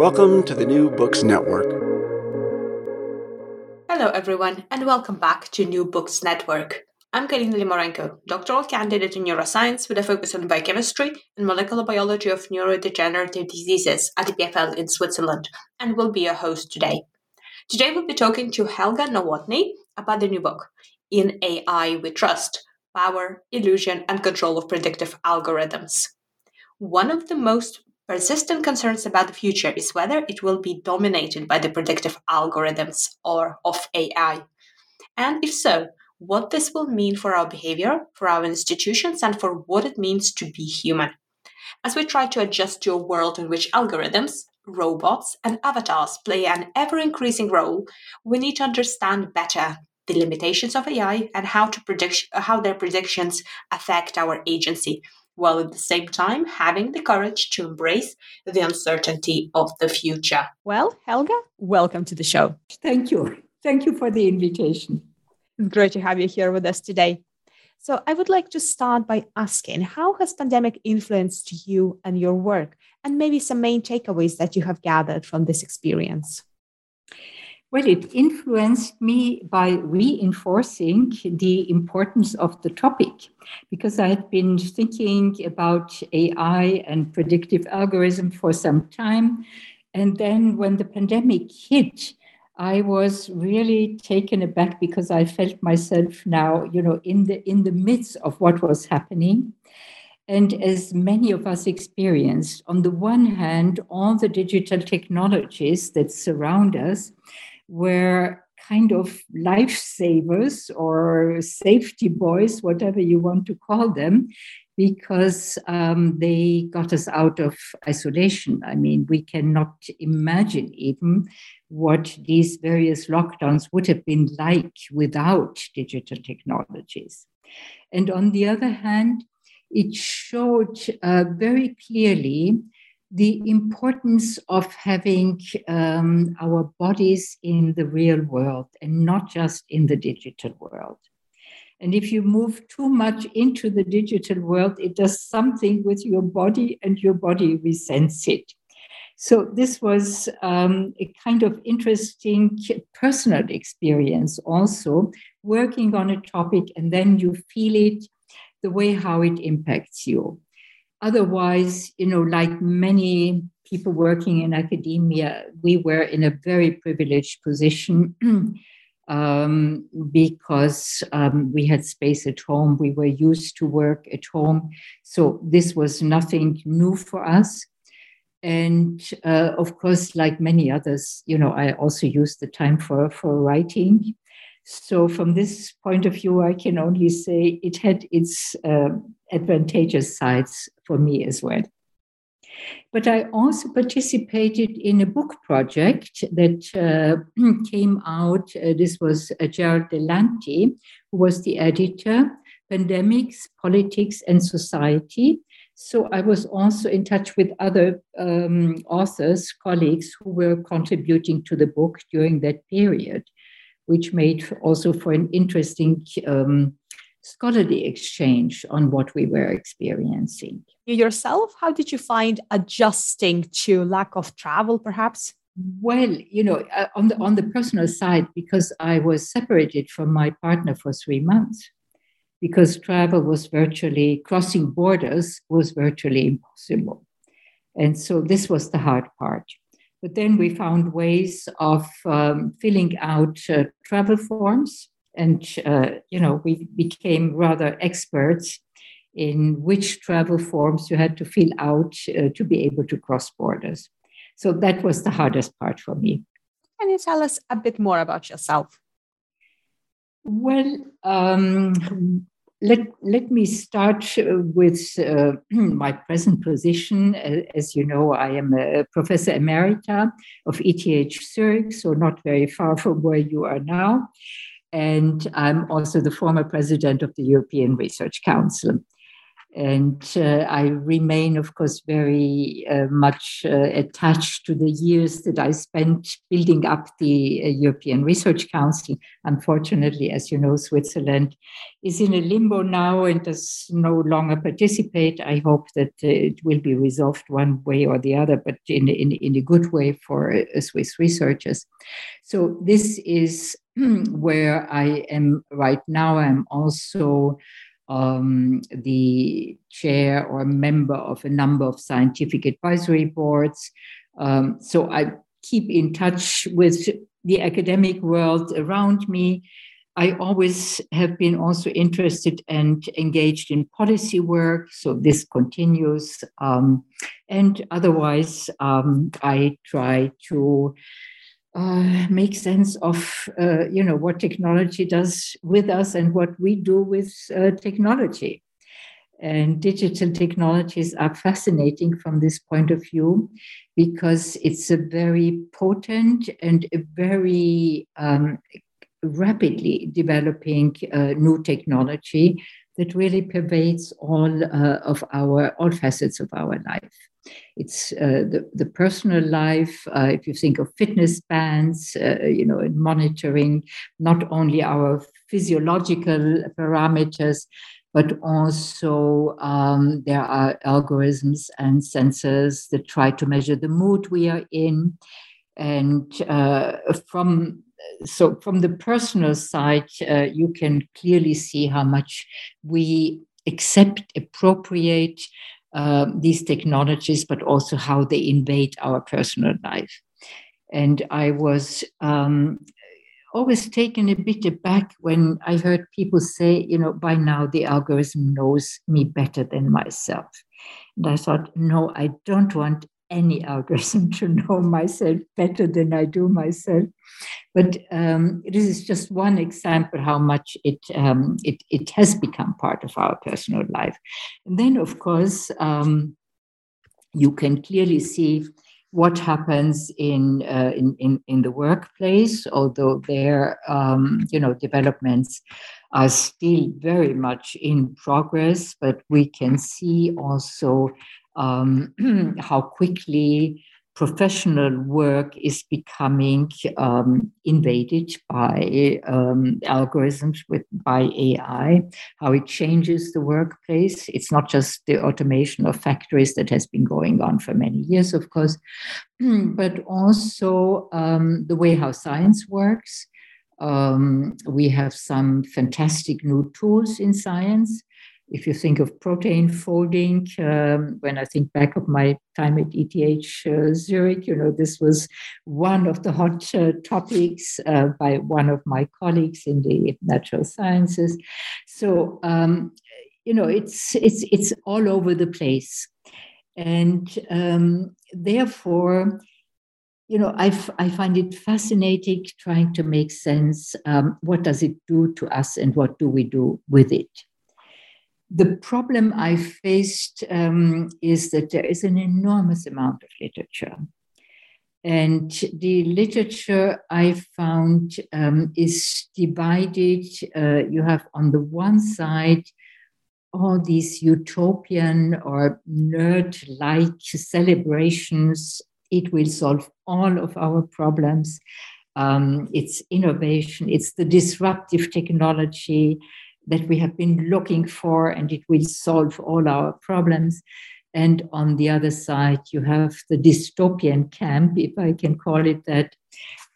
Welcome to the New Books Network. Hello, everyone, and welcome back to New Books Network. I'm Karina Limorenko, doctoral candidate in neuroscience with a focus on biochemistry and molecular biology of neurodegenerative diseases at the EPFL in Switzerland, and will be your host today. Today, we'll be talking to Helga Nowotny about the new book, In AI We Trust Power, Illusion, and Control of Predictive Algorithms. One of the most Persistent concerns about the future is whether it will be dominated by the predictive algorithms or of AI. And if so, what this will mean for our behavior, for our institutions, and for what it means to be human. As we try to adjust to a world in which algorithms, robots, and avatars play an ever increasing role, we need to understand better the limitations of AI and how to predict how their predictions affect our agency while at the same time having the courage to embrace the uncertainty of the future. Well, Helga, welcome to the show. Thank you. Thank you for the invitation. It's great to have you here with us today. So, I would like to start by asking how has pandemic influenced you and your work and maybe some main takeaways that you have gathered from this experience? Well, it influenced me by reinforcing the importance of the topic because I had been thinking about AI and predictive algorithm for some time. And then when the pandemic hit, I was really taken aback because I felt myself now, you know, in the in the midst of what was happening. And as many of us experienced, on the one hand, all the digital technologies that surround us were kind of lifesavers or safety buoys, whatever you want to call them, because um, they got us out of isolation. I mean, we cannot imagine even what these various lockdowns would have been like without digital technologies. And on the other hand, it showed uh, very clearly the importance of having um, our bodies in the real world and not just in the digital world. And if you move too much into the digital world, it does something with your body and your body resents it. So, this was um, a kind of interesting personal experience also, working on a topic and then you feel it the way how it impacts you. Otherwise, you know, like many people working in academia, we were in a very privileged position um, because um, we had space at home. We were used to work at home. So this was nothing new for us. And uh, of course, like many others, you know, I also used the time for, for writing. So, from this point of view, I can only say it had its uh, advantageous sides for me as well. But I also participated in a book project that uh, came out. Uh, this was uh, Gerald Delanty, who was the editor, Pandemics, Politics, and Society So I was also in touch with other um, authors, colleagues who were contributing to the book during that period, which made also for an interesting um, scholarly exchange on what we were experiencing. You yourself, how did you find adjusting to lack of travel, perhaps? Well, you know, uh, on the on the personal side, because I was separated from my partner for three months, because travel was virtually crossing borders was virtually impossible. And so this was the hard part. But then we found ways of um, filling out uh, travel forms, and uh, you know we became rather experts in which travel forms you had to fill out uh, to be able to cross borders. So that was the hardest part for me. Can you tell us a bit more about yourself? Well, um, let, let me start with uh, my present position. As you know, I am a professor emerita of ETH Zurich, so not very far from where you are now. And I'm also the former president of the European Research Council. And uh, I remain, of course, very uh, much uh, attached to the years that I spent building up the uh, European Research Council. Unfortunately, as you know, Switzerland is in a limbo now and does no longer participate. I hope that uh, it will be resolved one way or the other, but in, in, in a good way for uh, Swiss researchers. So, this is where I am right now. I'm also um, the chair or member of a number of scientific advisory boards. Um, so I keep in touch with the academic world around me. I always have been also interested and engaged in policy work, so this continues. Um, and otherwise, um, I try to uh, make sense of uh, you know what technology does with us and what we do with uh, technology. And digital technologies are fascinating from this point of view because it's a very potent and a very um, rapidly developing uh, new technology that really pervades all uh, of our all facets of our life it's uh, the, the personal life. Uh, if you think of fitness bands, uh, you know, and monitoring not only our physiological parameters, but also um, there are algorithms and sensors that try to measure the mood we are in. And uh, from so from the personal side, uh, you can clearly see how much we accept, appropriate, um, these technologies, but also how they invade our personal life. And I was um, always taken a bit aback when I heard people say, you know, by now the algorithm knows me better than myself. And I thought, no, I don't want any algorithm to know myself better than I do myself. But um, this is just one example how much it, um, it, it has become part of our personal life. And then, of course, um, you can clearly see what happens in, uh, in, in, in, the workplace, although their um, you know, developments are still very much in progress, but we can see also um, how quickly professional work is becoming um, invaded by um, algorithms with by AI, how it changes the workplace. It's not just the automation of factories that has been going on for many years, of course, but also um, the way how science works. Um, we have some fantastic new tools in science if you think of protein folding, um, when I think back of my time at ETH uh, Zurich, you know, this was one of the hot uh, topics uh, by one of my colleagues in the natural sciences. So, um, you know, it's it's it's all over the place, and um, therefore. You know, I, I find it fascinating trying to make sense. Um, what does it do to us, and what do we do with it? The problem I faced um, is that there is an enormous amount of literature. And the literature I found um, is divided. Uh, you have on the one side all these utopian or nerd like celebrations. It will solve all of our problems. Um, it's innovation, it's the disruptive technology that we have been looking for, and it will solve all our problems. And on the other side, you have the dystopian camp, if I can call it that,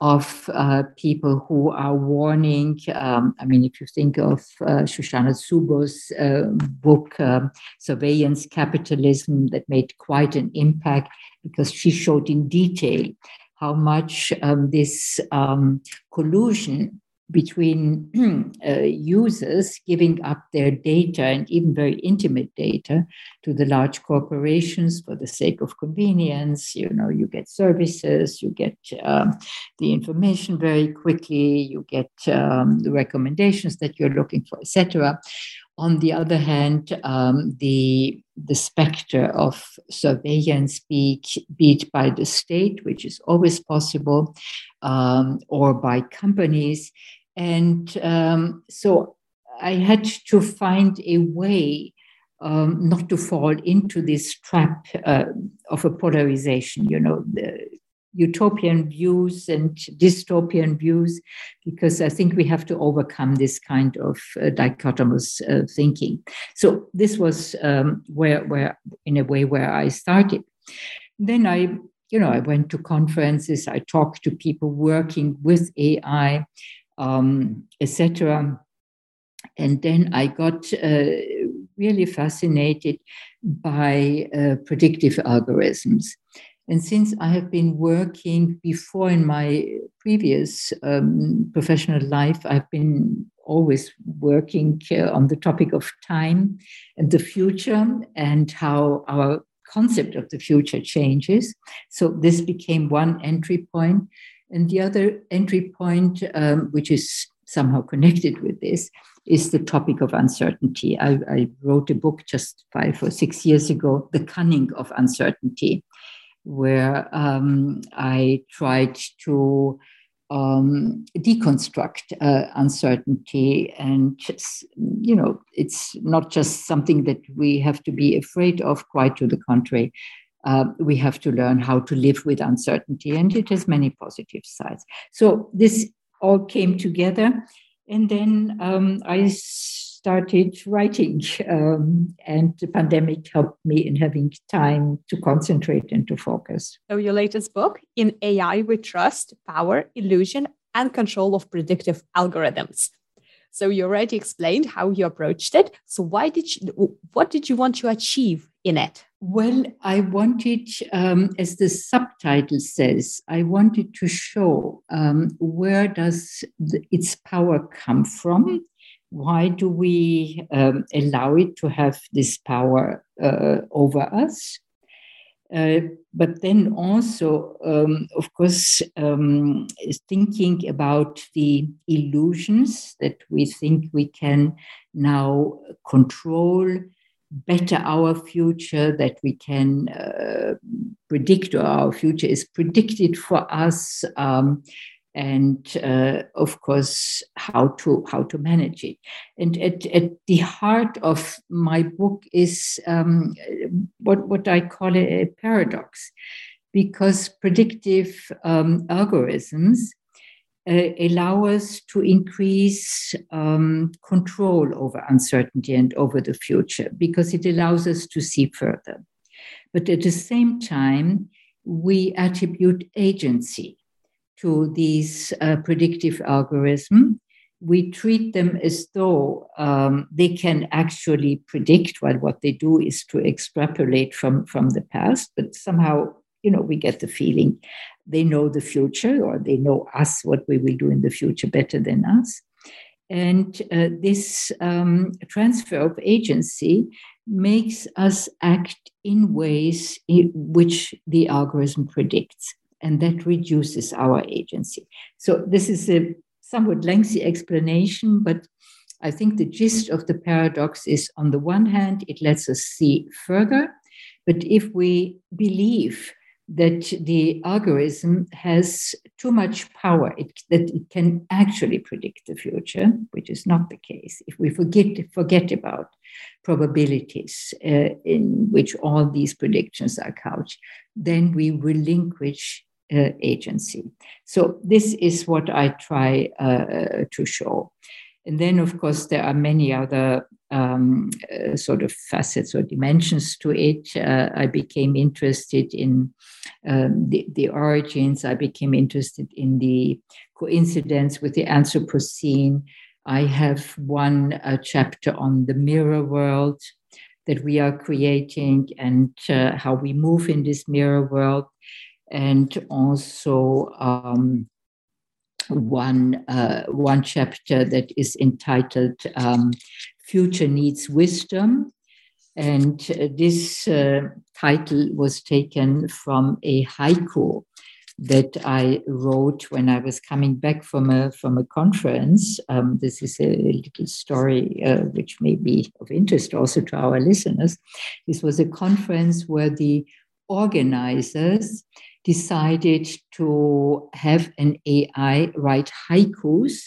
of uh, people who are warning. Um, I mean, if you think of uh, Shoshana Zuboff's uh, book, um, Surveillance Capitalism, that made quite an impact because she showed in detail how much um, this um, collusion between uh, users giving up their data and even very intimate data to the large corporations for the sake of convenience. You know you get services you get um, the information very quickly you get um, the recommendations that you're looking for etc on the other hand, um, the, the specter of surveillance, be be it by the state, which is always possible, um, or by companies. And um, so I had to find a way um, not to fall into this trap uh, of a polarization. You know, the, utopian views and dystopian views, because I think we have to overcome this kind of uh, dichotomous uh, thinking. So this was um, where, where, in a way, where I started. Then I, you know, I went to conferences. I talked to people working with AI, um, etc. And then I got uh, really fascinated by uh, predictive algorithms. And since I have been working before in my previous um, professional life, I've been always working on the topic of time and the future and how our concept of the future changes. So this became one entry point. And the other entry point, um, which is somehow connected with this, is the topic of uncertainty. I, I wrote a book just five or six years ago, The Cunning of Uncertainty where um, I tried to um, deconstruct uh, uncertainty. And, you know, it's not just something that we have to be afraid of, quite to the contrary. Uh, we have to learn how to live with uncertainty, and it has many positive sides. So, this all came together. And then um, I started writing, um, and the pandemic helped me in having time to concentrate and to focus. So, your latest book, In AI We Trust Power, Illusion, and Control of Predictive Algorithms. So, you already explained how you approached it. So, why did you, what did you want to achieve in it? Well, I wanted, um, as the subtitle says, I wanted to show um, where does the, its power come from why do we um, allow it to have this power uh, over us? Uh, but then also, um, of course, um, thinking about the illusions that we think we can now control better our future, that we can uh, predict, or our future is predicted for us. Um, and uh, of course how to how to manage it. And at, at the heart of my book is um, what what i call a, paradox. Because predictive um, algorithms uh, allow us to increase um, control over uncertainty and over the future because it allows us to see further. But at the same time we attribute agency to these uh, predictive algorithms, we treat them as though um, they can actually predict while what they do is to extrapolate from, from the past, but somehow, you know, we get the feeling they know the future or they know us, what we will do in the future better than us. And uh, this um, transfer of agency makes us act in ways in which the algorithm predicts and that reduces our agency. So, this is a somewhat lengthy explanation, but I think the gist of the paradox is on the one hand, it lets us see further, but if we believe that the algorithm has too much power, it, that it can actually predict the future, which is not the case. If we forget, forget about probabilities uh, in which all these predictions are couched, then we relinquish uh, agency. So, this is what I try uh, to show. And then, of course, there are many other um, uh, sort of facets or dimensions to it. Uh, I became interested in um, the, the origins, I became interested in the coincidence with the Anthropocene. I have one uh, chapter on the mirror world that we are creating and uh, how we move in this mirror world, and also um, one uh, one chapter that is entitled um, "Future Needs Wisdom," and uh, this uh, title was taken from a haiku that I wrote when I was coming back from a from a conference. Um, this is a little story uh, which may be of interest also to our listeners. This was a conference where the organizers decided to have an AI write haikus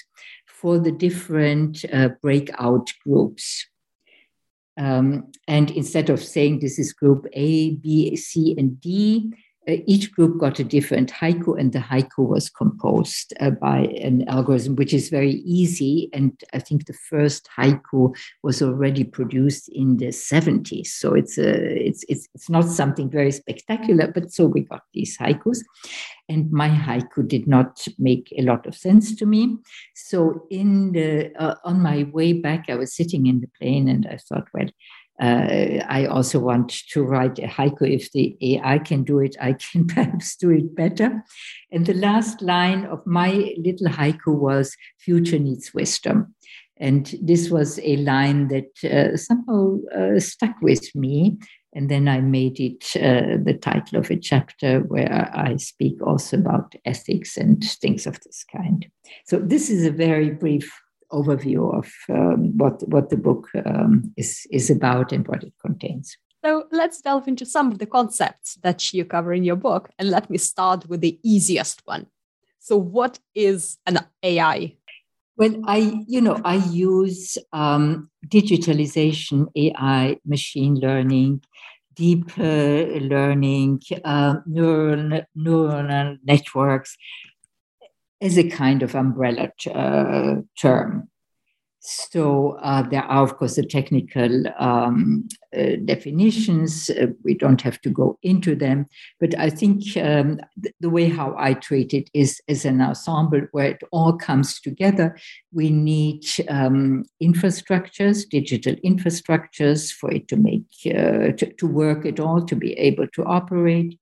for the different uh, breakout groups. Um, and instead of saying this is group A, B, C, and D, each group got a different haiku, and the haiku was composed uh, by an algorithm, which is very easy. And I think the first haiku was already produced in the 70s. So it's, a, it's, it's, it's not something very spectacular, but so we got these haikus. And my haiku did not make a lot of sense to me. So in the, uh, on my way back, I was sitting in the plane and I thought, well, uh, I also want to write a haiku. If the AI can do it, I can perhaps do it better. And the last line of my little haiku was Future needs wisdom. And this was a line that uh, somehow uh, stuck with me. And then I made it uh, the title of a chapter where I speak also about ethics and things of this kind. So, this is a very brief overview of um, what what the book um, is is about and what it contains. So let's delve into some of the concepts that you cover in your book, and let me start with the easiest one. So, what is an AI? Well, I you know I use um, digitalization, AI, machine learning, deep uh, learning, uh, neural neural networks as a kind of umbrella uh, term. So uh, there are, of course, the technical um, uh, definitions. Uh, we don't have to go into them, but I think um, th- the way how I treat it is as an ensemble where it all comes together. We need um, infrastructures, digital infrastructures, for it to make uh, to, to work at all, to be able to operate.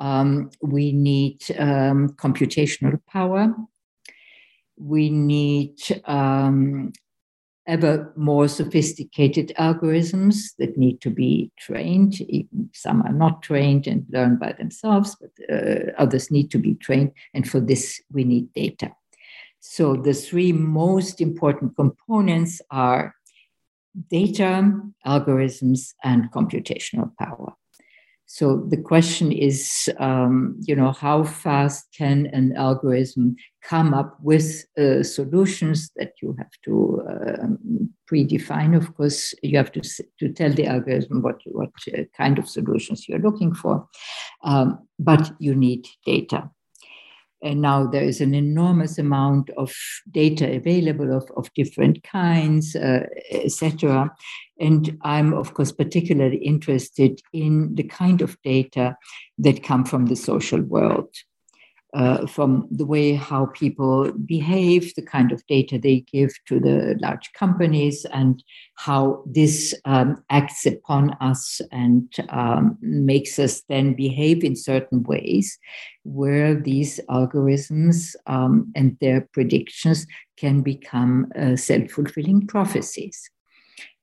Um, we need um, computational power. We need um, ever more sophisticated algorithms that need to be trained. Even Some are not trained and learn by themselves, but uh, others need to be trained. And for this, we need data. So the three most important components are data, algorithms, and computational power. So the question is, um, you know, how fast can an algorithm come up with uh, solutions that you have to um, predefine? Of course, you have to to tell the algorithm what what uh, kind of solutions you're looking for, um, but you need data. And now there is an enormous amount of data available of, of different kinds, uh, etc. And I'm, of course, particularly interested in the kind of data that come from the social world uh, from the way how people behave, the kind of data they give to the large companies, and how this um, acts upon us and um, makes us then behave in certain ways, where these algorithms um, and their predictions can become uh, self fulfilling prophecies.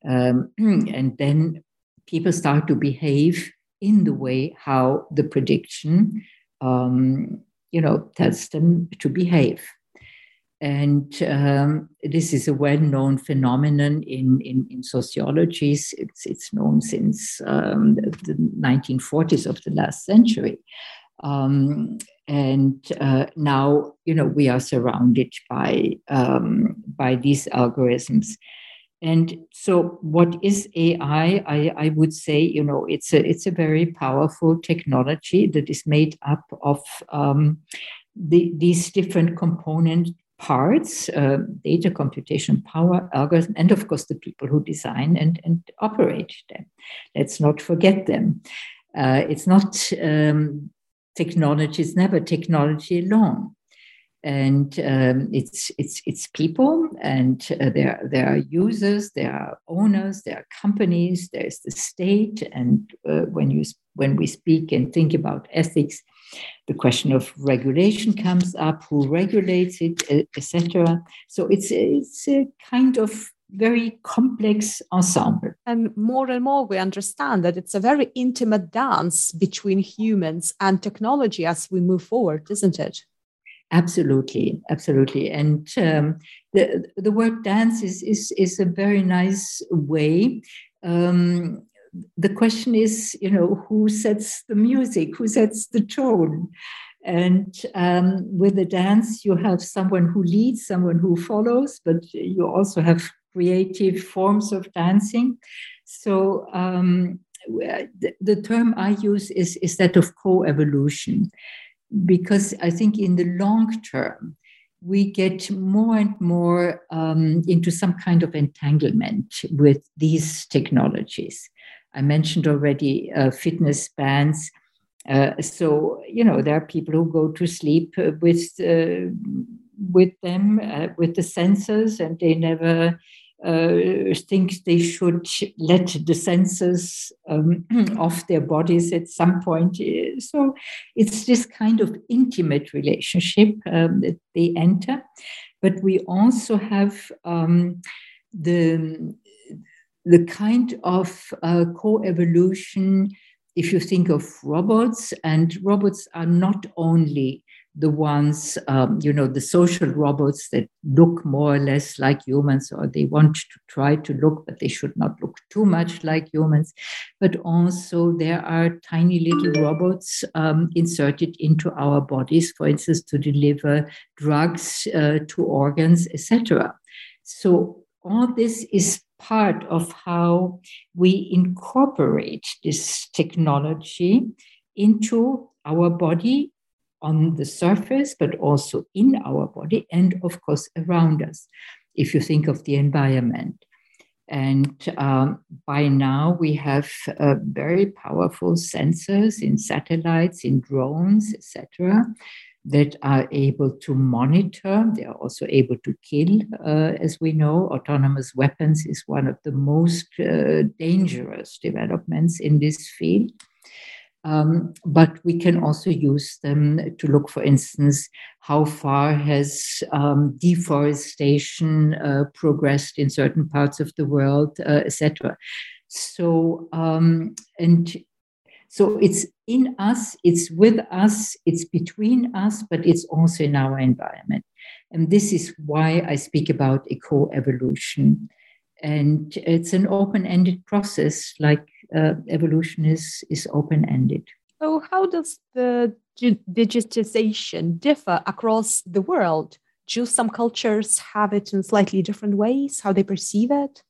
Um, and then people start to behave in the way how the prediction um, you know, tells them to behave. And um, this is a well-known phenomenon in, in, in sociologies. It's, it's known since um, the 1940s of the last century. Um, and uh, now, you know, we are surrounded by um, by these algorithms. And so, what is AI? I, I would say, you know, it's a it's a very powerful technology that is made up of um, the, these different component parts: uh, data, computation, power, algorithm, and of course the people who design and and operate them. Let's not forget them. Uh, it's not um, technology; it's never technology alone and um, it's it's it's people and uh, there there are users there are owners there are companies there's the state and uh, when you when we speak and think about ethics the question of regulation comes up who regulates it etc so it's it's a kind of very complex ensemble. And more and more, we understand that it's a very intimate dance between humans and technology as we move forward, isn't it? Absolutely, absolutely. And um, the the word dance is is is a very nice way. Um, the question is, you know, who sets the music, who sets the tone, and um, with the dance, you have someone who leads, someone who follows, but you also have creative forms of dancing. So um, the, the term I use is is that of co-evolution because I think in the long term, we get more and more um, into some kind of entanglement with these technologies. I mentioned already uh, fitness bands. Uh, so you know there are people who go to sleep with uh, with them uh, with the sensors, and they never uh, think they should let the senses um, off their bodies at some point. So it's this kind of intimate relationship um, that they enter. But we also have um, the, the kind of uh, co evolution. If you think of robots, and robots are not only the ones, um, you know, the social robots that look more or less like humans, or they want to try to look, but they should not look too much like humans. But also, there are tiny little robots um, inserted into our bodies, for instance, to deliver drugs uh, to organs, etc. So, all this is part of how we incorporate this technology into our body on the surface, but also in our body, and of course around us, if you think of the environment. And um, by now, we have uh, very powerful sensors in satellites, in drones, etc., that are able to monitor. They are also able to kill, uh, as we know. Autonomous weapons is one of the most uh, dangerous developments in this field. Um, but we can also use them to look, for instance, how far has um, deforestation uh, progressed in certain parts of the world, uh, etc. So, um, and so it's in us, it's with us, it's between us, but it's also in our environment. And this is why I speak about eco-evolution. And it's an open-ended process, like uh, evolution is is open ended. So, how does the digitization differ across the world? Do some cultures have it in slightly different ways? How they perceive it?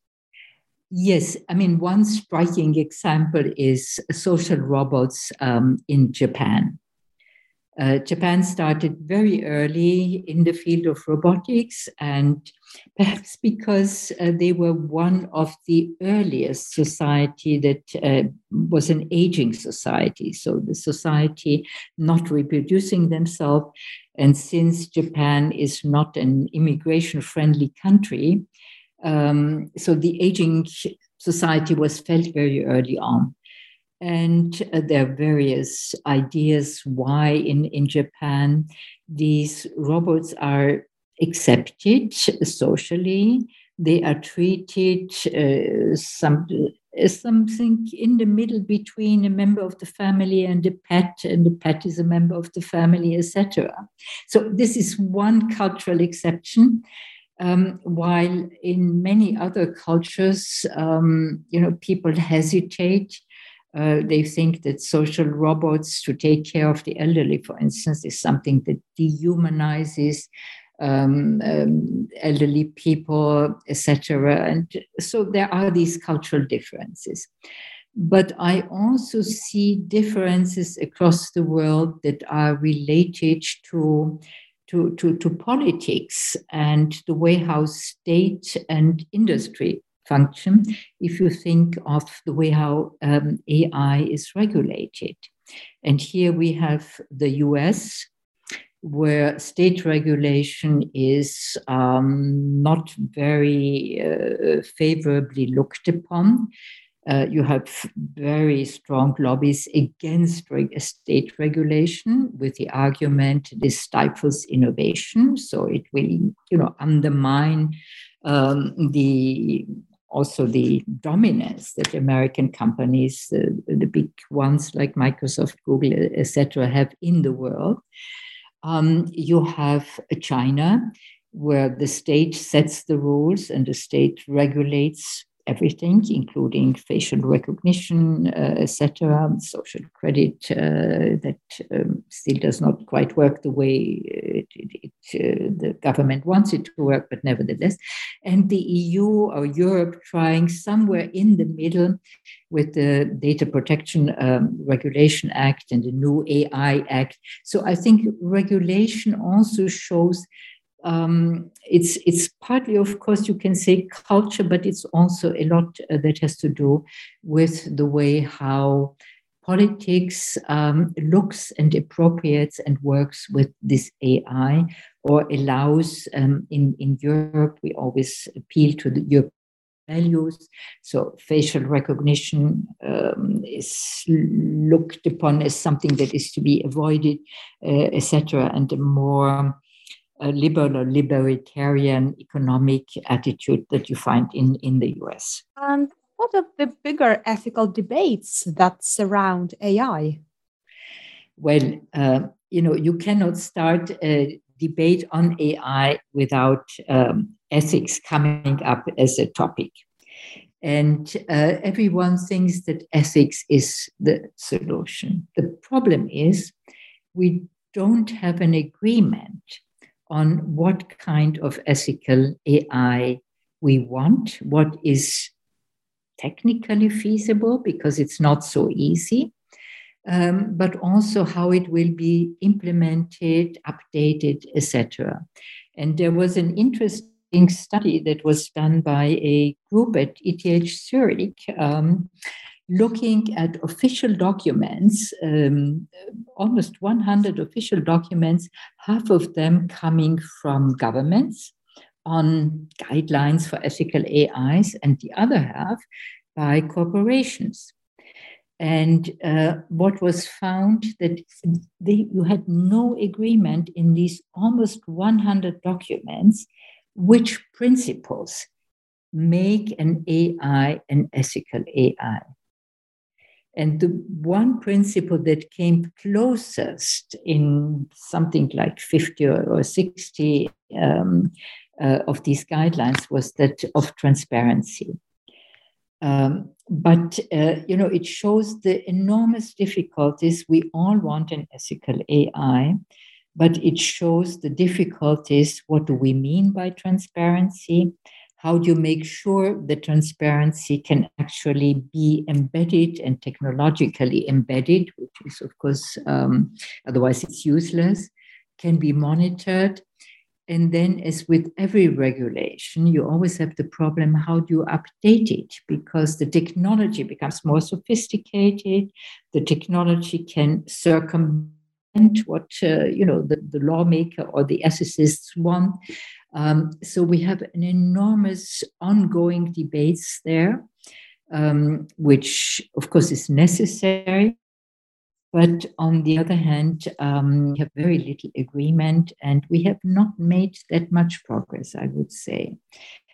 Yes, I mean, one striking example is social robots um, in Japan. Uh, Japan started very early in the field of robotics, and perhaps because uh, they were one of the earliest society that uh, was an aging society, so the society not reproducing themselves. And since Japan is not an immigration-friendly country, um, so the aging society was felt very early on. And uh, there are various ideas why in, in Japan these robots are accepted socially. They are treated uh, some, uh, something in the middle between a member of the family and a pet, and the pet is a member of the family, etc. So this is one cultural exception. Um, while in many other cultures, um, you know, people hesitate Uh, they think that social robots to take care of the elderly, for instance, is something that dehumanizes um, um, elderly people, etc. And so there are these cultural differences. But I also see differences across the world that are related to, to, to, to politics and the way how state and industry function if you think of the way how um, AI is regulated. And here we have the US, where state regulation is um, not very uh, favorably looked upon. Uh, you have very strong lobbies against reg- state regulation with the argument this stifles innovation, so it will, you know, undermine um, the also the dominance that American companies, uh, the big ones like Microsoft, Google, etc., have in the world. Um, you have China, where the state sets the rules and the state regulates everything, including facial recognition, uh, etc., social credit uh, that um, still does not quite work the way it, it, it, uh, the government wants it to work, but nevertheless. And the EU or Europe trying somewhere in the middle with the Data Protection um, Regulation Act and the new AI Act. So I think regulation also shows um, it's it's partly, of course, you can say culture, but it's also a lot uh, that has to do with the way how politics um, looks and appropriates and works with this AI or allows. Um, in in Europe, we always appeal to the European values. So facial recognition um, is looked upon as something that is to be avoided, uh, etc. And a more a liberal or libertarian economic attitude that you find in, in the US. And what are the bigger ethical debates that surround AI? Well, uh, you know, you cannot start a debate on AI without um, ethics coming up as a topic. And uh, everyone thinks that ethics is the solution. The problem is we don't have an agreement on what kind of ethical AI we want, what is technically feasible because it's not so easy, um, but also how it will be implemented, updated, etc. And there was an interesting study that was done by a group at ETH Zurich. Um, looking at official documents, um, almost 100 official documents, half of them coming from governments on guidelines for ethical AIs, and the other half by corporations. And uh, what was found that they, you had no agreement in these almost 100 documents which principles make an AI an ethical AI. And the one principle that came closest in something like 50 or 60 um, uh, of these guidelines was that of transparency. Um, but uh, you know, it shows the enormous difficulties. We all want an ethical AI, but it shows the difficulties. What do we mean by transparency? How do you make sure the transparency can actually be embedded and technologically embedded, which is, of course, um, otherwise it's useless, can be monitored. And then, as with every regulation, you always have the problem how do you update it? Because the technology becomes more sophisticated, the technology can circumvent what uh, you know the, the lawmaker or the ethicists want um, so we have an enormous ongoing debates there, um, which of course is necessary. But on the other hand, um, we have very little agreement and we have not made that much progress, I would say.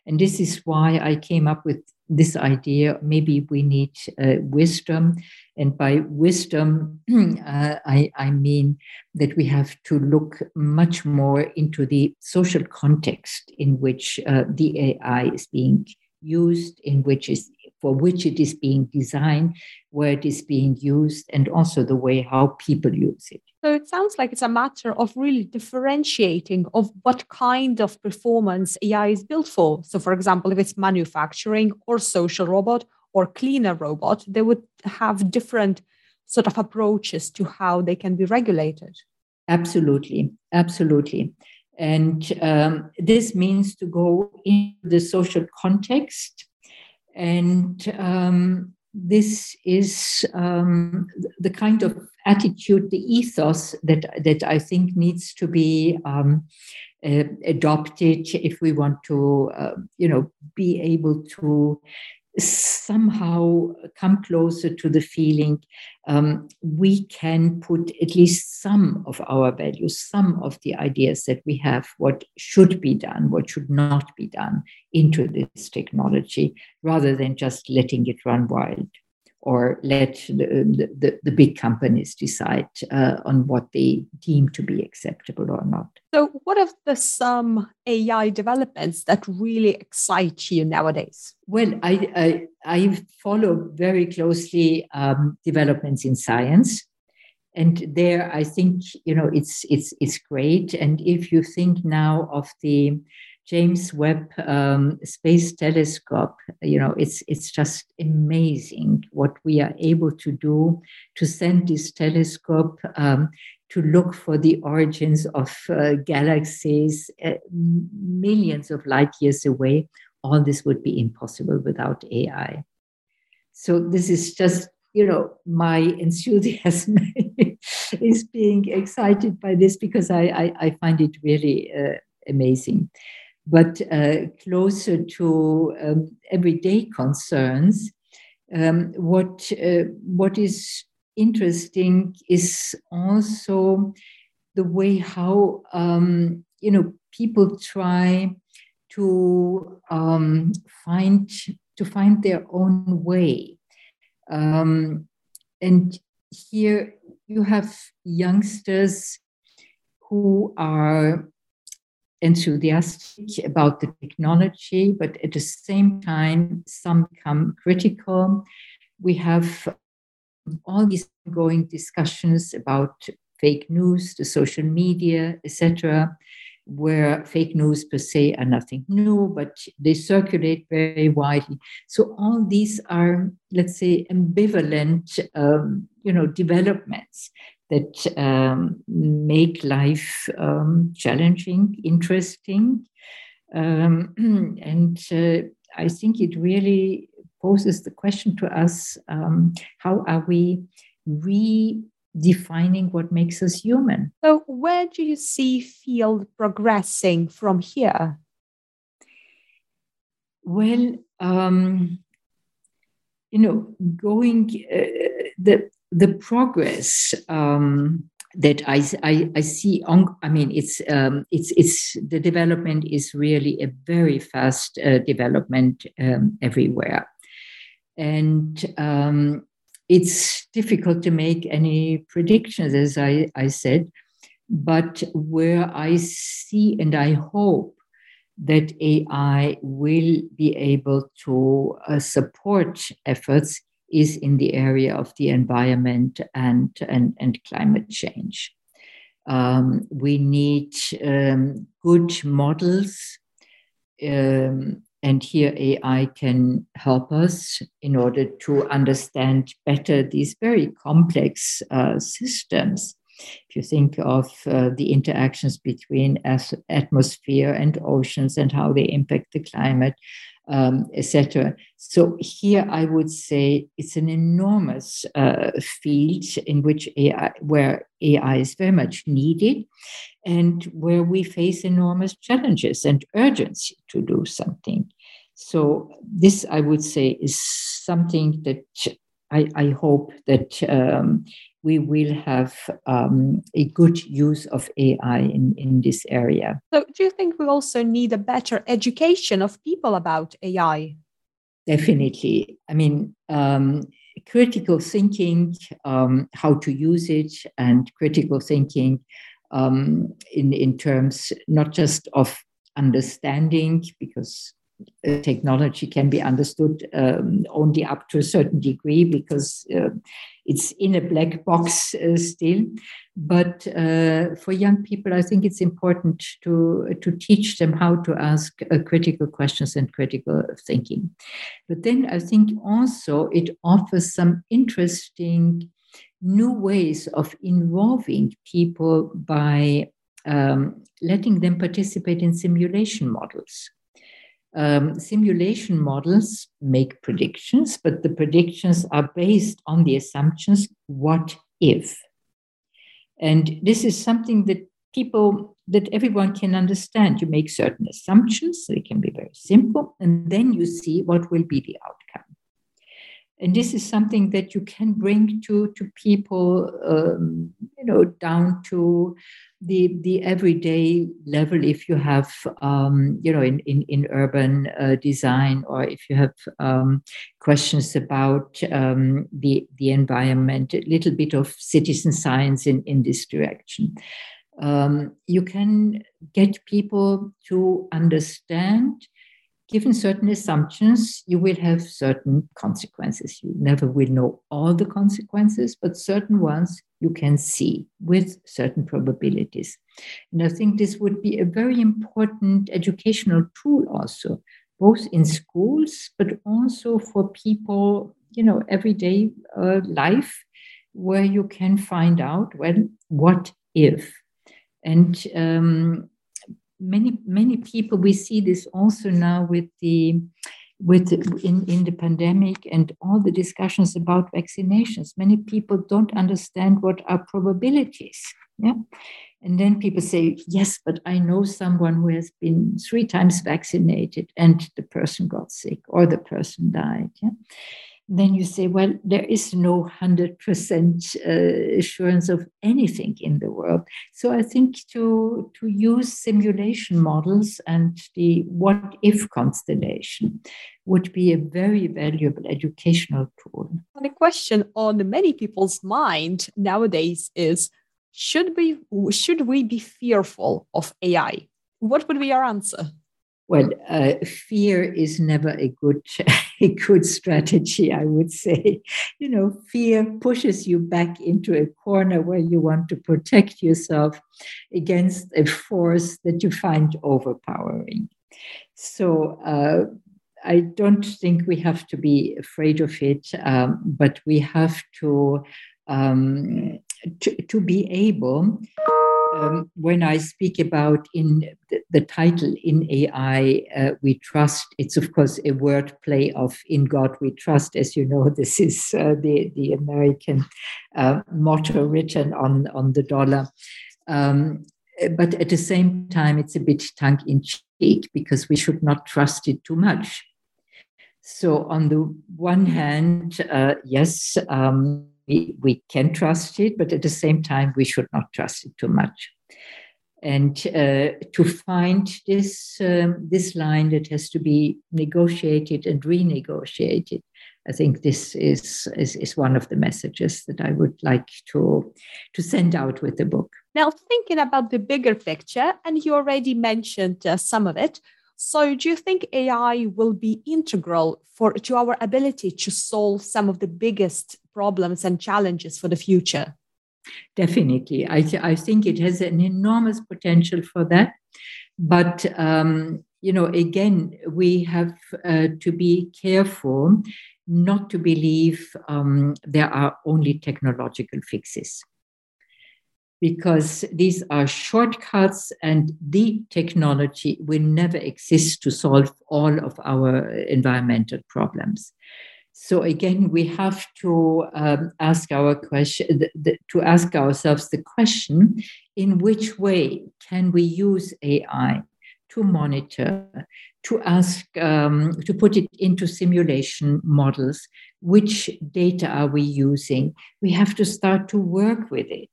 And this is why I came up with this idea maybe we need uh, wisdom. And by wisdom, uh, I, I mean that we have to look much more into the social context in which uh, the AI is being used, in which is for which it is being designed, where it is being used, and also the way how people use it. So it sounds like it's a matter of really differentiating of what kind of performance AI is built for. So, for example, if it's manufacturing or social robot or cleaner robot, they would have different sort of approaches to how they can be regulated. Absolutely, absolutely. And um, this means to go into the social context. And um, this is um, the kind of attitude, the ethos that, that I think needs to be um, uh, adopted if we want to, uh, you know, be able to somehow come closer to the feeling um, we can put at least some of our values, some of the ideas that we have, what should be done, what should not be done, into this technology, rather than just letting it run wild or let the, the, the big companies decide uh, on what they deem to be acceptable or not. So, what are the some AI developments that really excite you nowadays? Well, I, I, I follow very closely um, developments in science. And there, I think you know it's it's it's great. And if you think now of the James Webb um, Space Telescope, you know, it's it's just amazing what we are able to do to send this telescope um, to look for the origins of uh, galaxies uh, millions of light years away. All this would be impossible without AI. So this is just, you know, my enthusiasm is being excited by this because I, I, I find it really uh, amazing but uh, closer to um, everyday concerns. Um, what uh, what is interesting is also the way how um, you know people try to um, find to find their own way, um, and here you have youngsters who are enthusiastic about the technology, but at the same time, some become critical. We have all these ongoing discussions about fake news, the social media, etc., where fake news per se are nothing new, but they circulate very widely. So all these are, let's say, ambivalent, um, you know, developments that um, make life um, challenging, interesting. Um, and uh, I think it really poses the question to us um, how are we redefining what makes us human? So, where do you see field progressing from here? Well, um, you know, going uh, the the progress um, that I, I, I, see on, I mean, it's, um, it's, it's, the development is really a very fast uh, development um, everywhere. And um, it's difficult to make any predictions, as I, I said. But where I see and I hope that AI will be able to uh, support efforts is in the area of the environment and, and, and climate change. Um, we need um, good models, um, and here AI can help us in order to understand better these very complex uh, systems. If you think of uh, the interactions between atmosphere and oceans and how they impact the climate, um, etc. So here I would say it's an enormous uh, field in which AI, where AI is very much needed, and where we face enormous challenges and urgency to do something. So this, I would say, is something that I, I hope that um, we will have um, a good use of AI in, in this area. So, do you think we also need a better education of people about AI? Definitely. I mean, um, critical thinking, um, how to use it, and critical thinking um, in, in terms not just of understanding, because technology can be understood um, only up to a certain degree because uh, it's in a black box uh, still. But uh, for young people, I think it's important to, to teach them how to ask uh, critical questions and critical thinking. But then I think also it offers some interesting new ways of involving people by um, letting them participate in simulation models. Um, simulation models make predictions, but the predictions are based on the assumptions what if. And this is something that people, that everyone can understand. You make certain assumptions, they can be very simple, and then you see what will be the outcome and this is something that you can bring to to people um, you know down to the the everyday level if you have um, you know in in, in urban uh, design or if you have um, questions about um, the the environment a little bit of citizen science in in this direction. Um, you can get people to understand given certain assumptions, you will have certain consequences. You never will know all the consequences, but certain ones you can see with certain probabilities. And I think this would be a very important educational tool also, both in schools, but also for people, you know, everyday uh, life, where you can find out, well, what if? And um, many many people we see this also now with the with in, in the pandemic and all the discussions about vaccinations. Many people don't understand what are probabilities yeah? And then people say yes but i know someone who has been three times vaccinated and the person got sick or the person died yeah then you say, well, there is no 100% uh, assurance of anything in the world. So I think to, to use simulation models and the what if constellation would be a very valuable educational tool. And the question on many people's mind nowadays is should we, should we be fearful of AI? What would be your answer? Well, uh, fear is never a good a good strategy, I would say. You know, fear pushes you back into a corner where you want to protect yourself against a force that you find overpowering. So. Uh, I don't think we have to be afraid of it, um, but we have to, um, to to be able um, when I speak about in the, the title in AI, uh, we trust. It's of course a word play of "In God We Trust." As you know, this is uh, the the American uh, motto written on on the dollar. Um, but at the same time, it's a bit tongue in cheek because we should not trust it too much. So on the one hand, uh, yes. Um, we, we can trust it, but at the same time, we should not trust it too much. And uh, to find this, um, this line that has to be negotiated and renegotiated, I think this is, is, is one of the messages that I would like to, to send out with the book. Now, thinking about the bigger picture, and you already mentioned uh, some of it, so, do you think AI will be integral for to our ability to solve some of the biggest problems and challenges for the future? Definitely, I th- I think it has an enormous potential for that, but um, you know, again, we have uh, to be careful not to believe um, there are only technological fixes because these are shortcuts and the technology will never exist to solve all of our environmental problems. So again, we have to um, ask our question to ask ourselves the question: In which way can we use AI to monitor, to ask, um, to put it into simulation models? Which data are we using? We have to start to work with it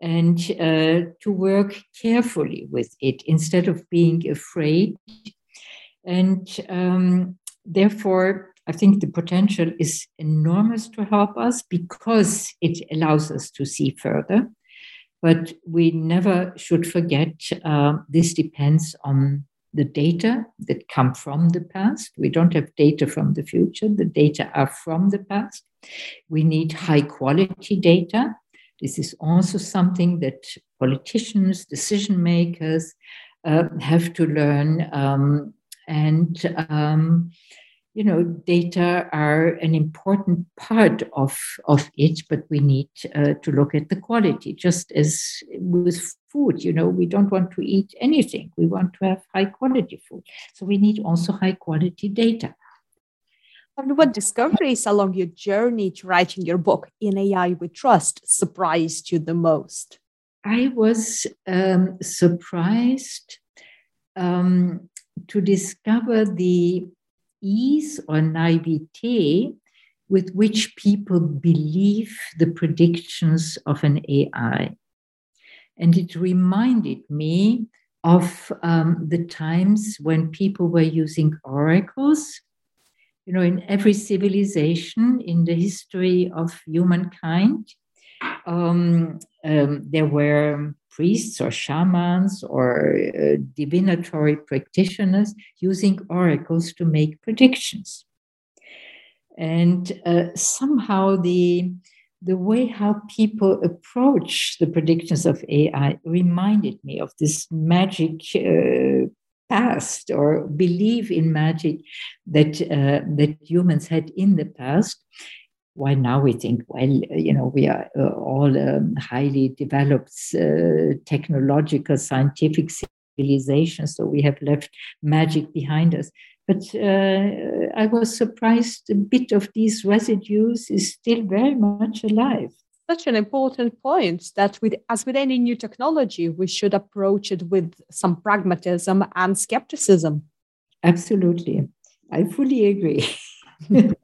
and uh, to work carefully with it instead of being afraid. And um, therefore, I think the potential is enormous to help us because it allows us to see further. But we never should forget uh, this depends on the data that come from the past. We don't have data from the future, the data are from the past. We need high quality data. This is also something that politicians, decision makers uh, have to learn. Um, and um, you know, data are an important part of, of it, but we need uh, to look at the quality. Just as with food, you know, we don't want to eat anything. We want to have high quality food. So we need also high quality data. And what discoveries along your journey to writing your book, In AI We Trust, surprised you the most? I was um, surprised um, to discover the ease or naivete with which people believe the predictions of an AI. And it reminded me of um, the times when people were using oracles. You know, in every civilization in the history of humankind, um, um, there were priests or shamans or uh, divinatory practitioners using oracles to make predictions. And uh, somehow the, the way how people approach the predictions of AI reminded me of this magic uh, past or believe in magic that uh, that humans had in the past why now we think, well, you know, we are uh, all um, highly developed uh, technological, scientific civilization so we have left magic behind us. But uh, I was surprised a bit of these residues is still very much alive. Such an important point that, with, as with any new technology, we should approach it with some pragmatism and skepticism. Absolutely. I fully agree.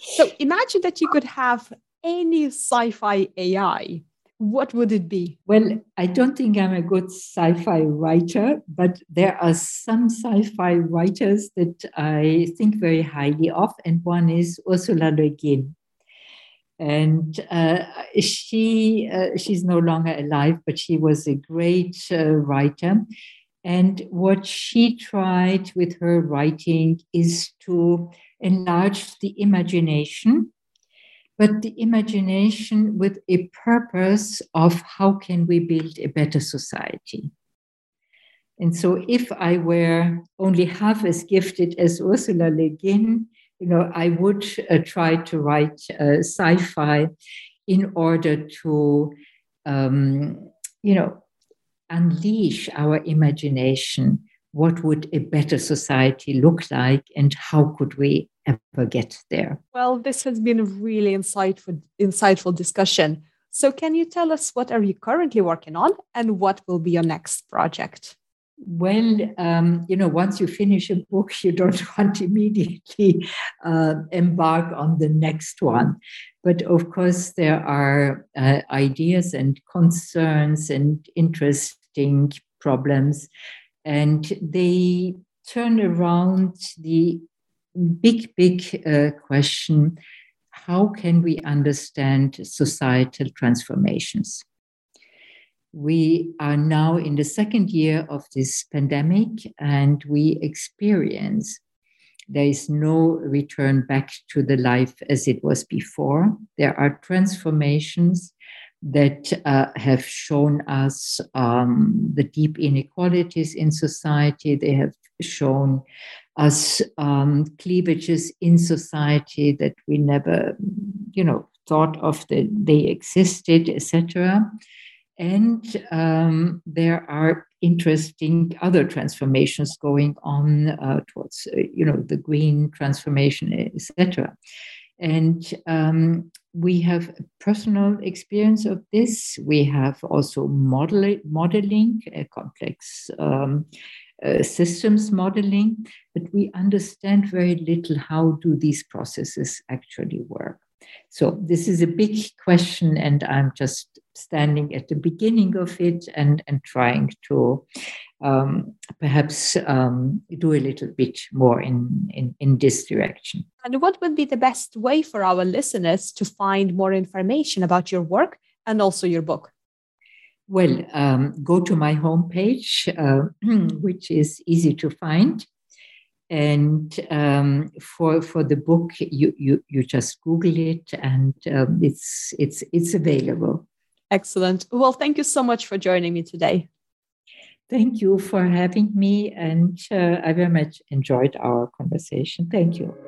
So imagine that you could have any sci fi AI. What would it be? Well, I don't think I'm a good sci fi writer, but there are some sci fi writers that I think very highly of, and one is Ursula Le Guin. And uh, she uh, she's no longer alive, but she was a great uh, writer. And what she tried with her writing is to enlarge the imagination, but the imagination with a purpose of how can we build a better society. And so, if I were only half as gifted as Ursula Le Guin, you know, I would uh, try to write uh, sci-fi in order to, um, you know, unleash our imagination. What would a better society look like and how could we ever get there? Well this has been a really insightful insightful discussion. So can you tell us what are you currently working on and what will be your next project well, um, you know, once you finish a book, you don't want to immediately uh, embark on the next one. But of course, there are uh, ideas and concerns and interesting problems and they turn around the big, big uh, question how can we understand societal transformations? We are now in the second year of this pandemic, and we experience there is no return back to the life as it was before. There are transformations that uh, have shown us um, the deep inequalities in society. They have shown us um, cleavages in society that we never, you know, thought of that they existed, etc. And um, there are interesting other transformations going on uh, towards, uh, you know, the green transformation, etc. And um, we have personal experience of this. We have also model, modeling, complex um, uh, systems modeling, but we understand very little how do these processes actually work. So this is a big question, and I'm just standing at the beginning of it and, and trying to um, perhaps um, do a little bit more in, in, in this direction. And what would be the best way for our listeners to find more information about your work and also your book? Well, um, go to my homepage, uh, which is easy to find. And um, for for the book, you, you you just Google it, and um, it's it's it's available. Excellent. Well, thank you so much for joining me today. Thank you for having me, and uh, I very much enjoyed our conversation. Thank you.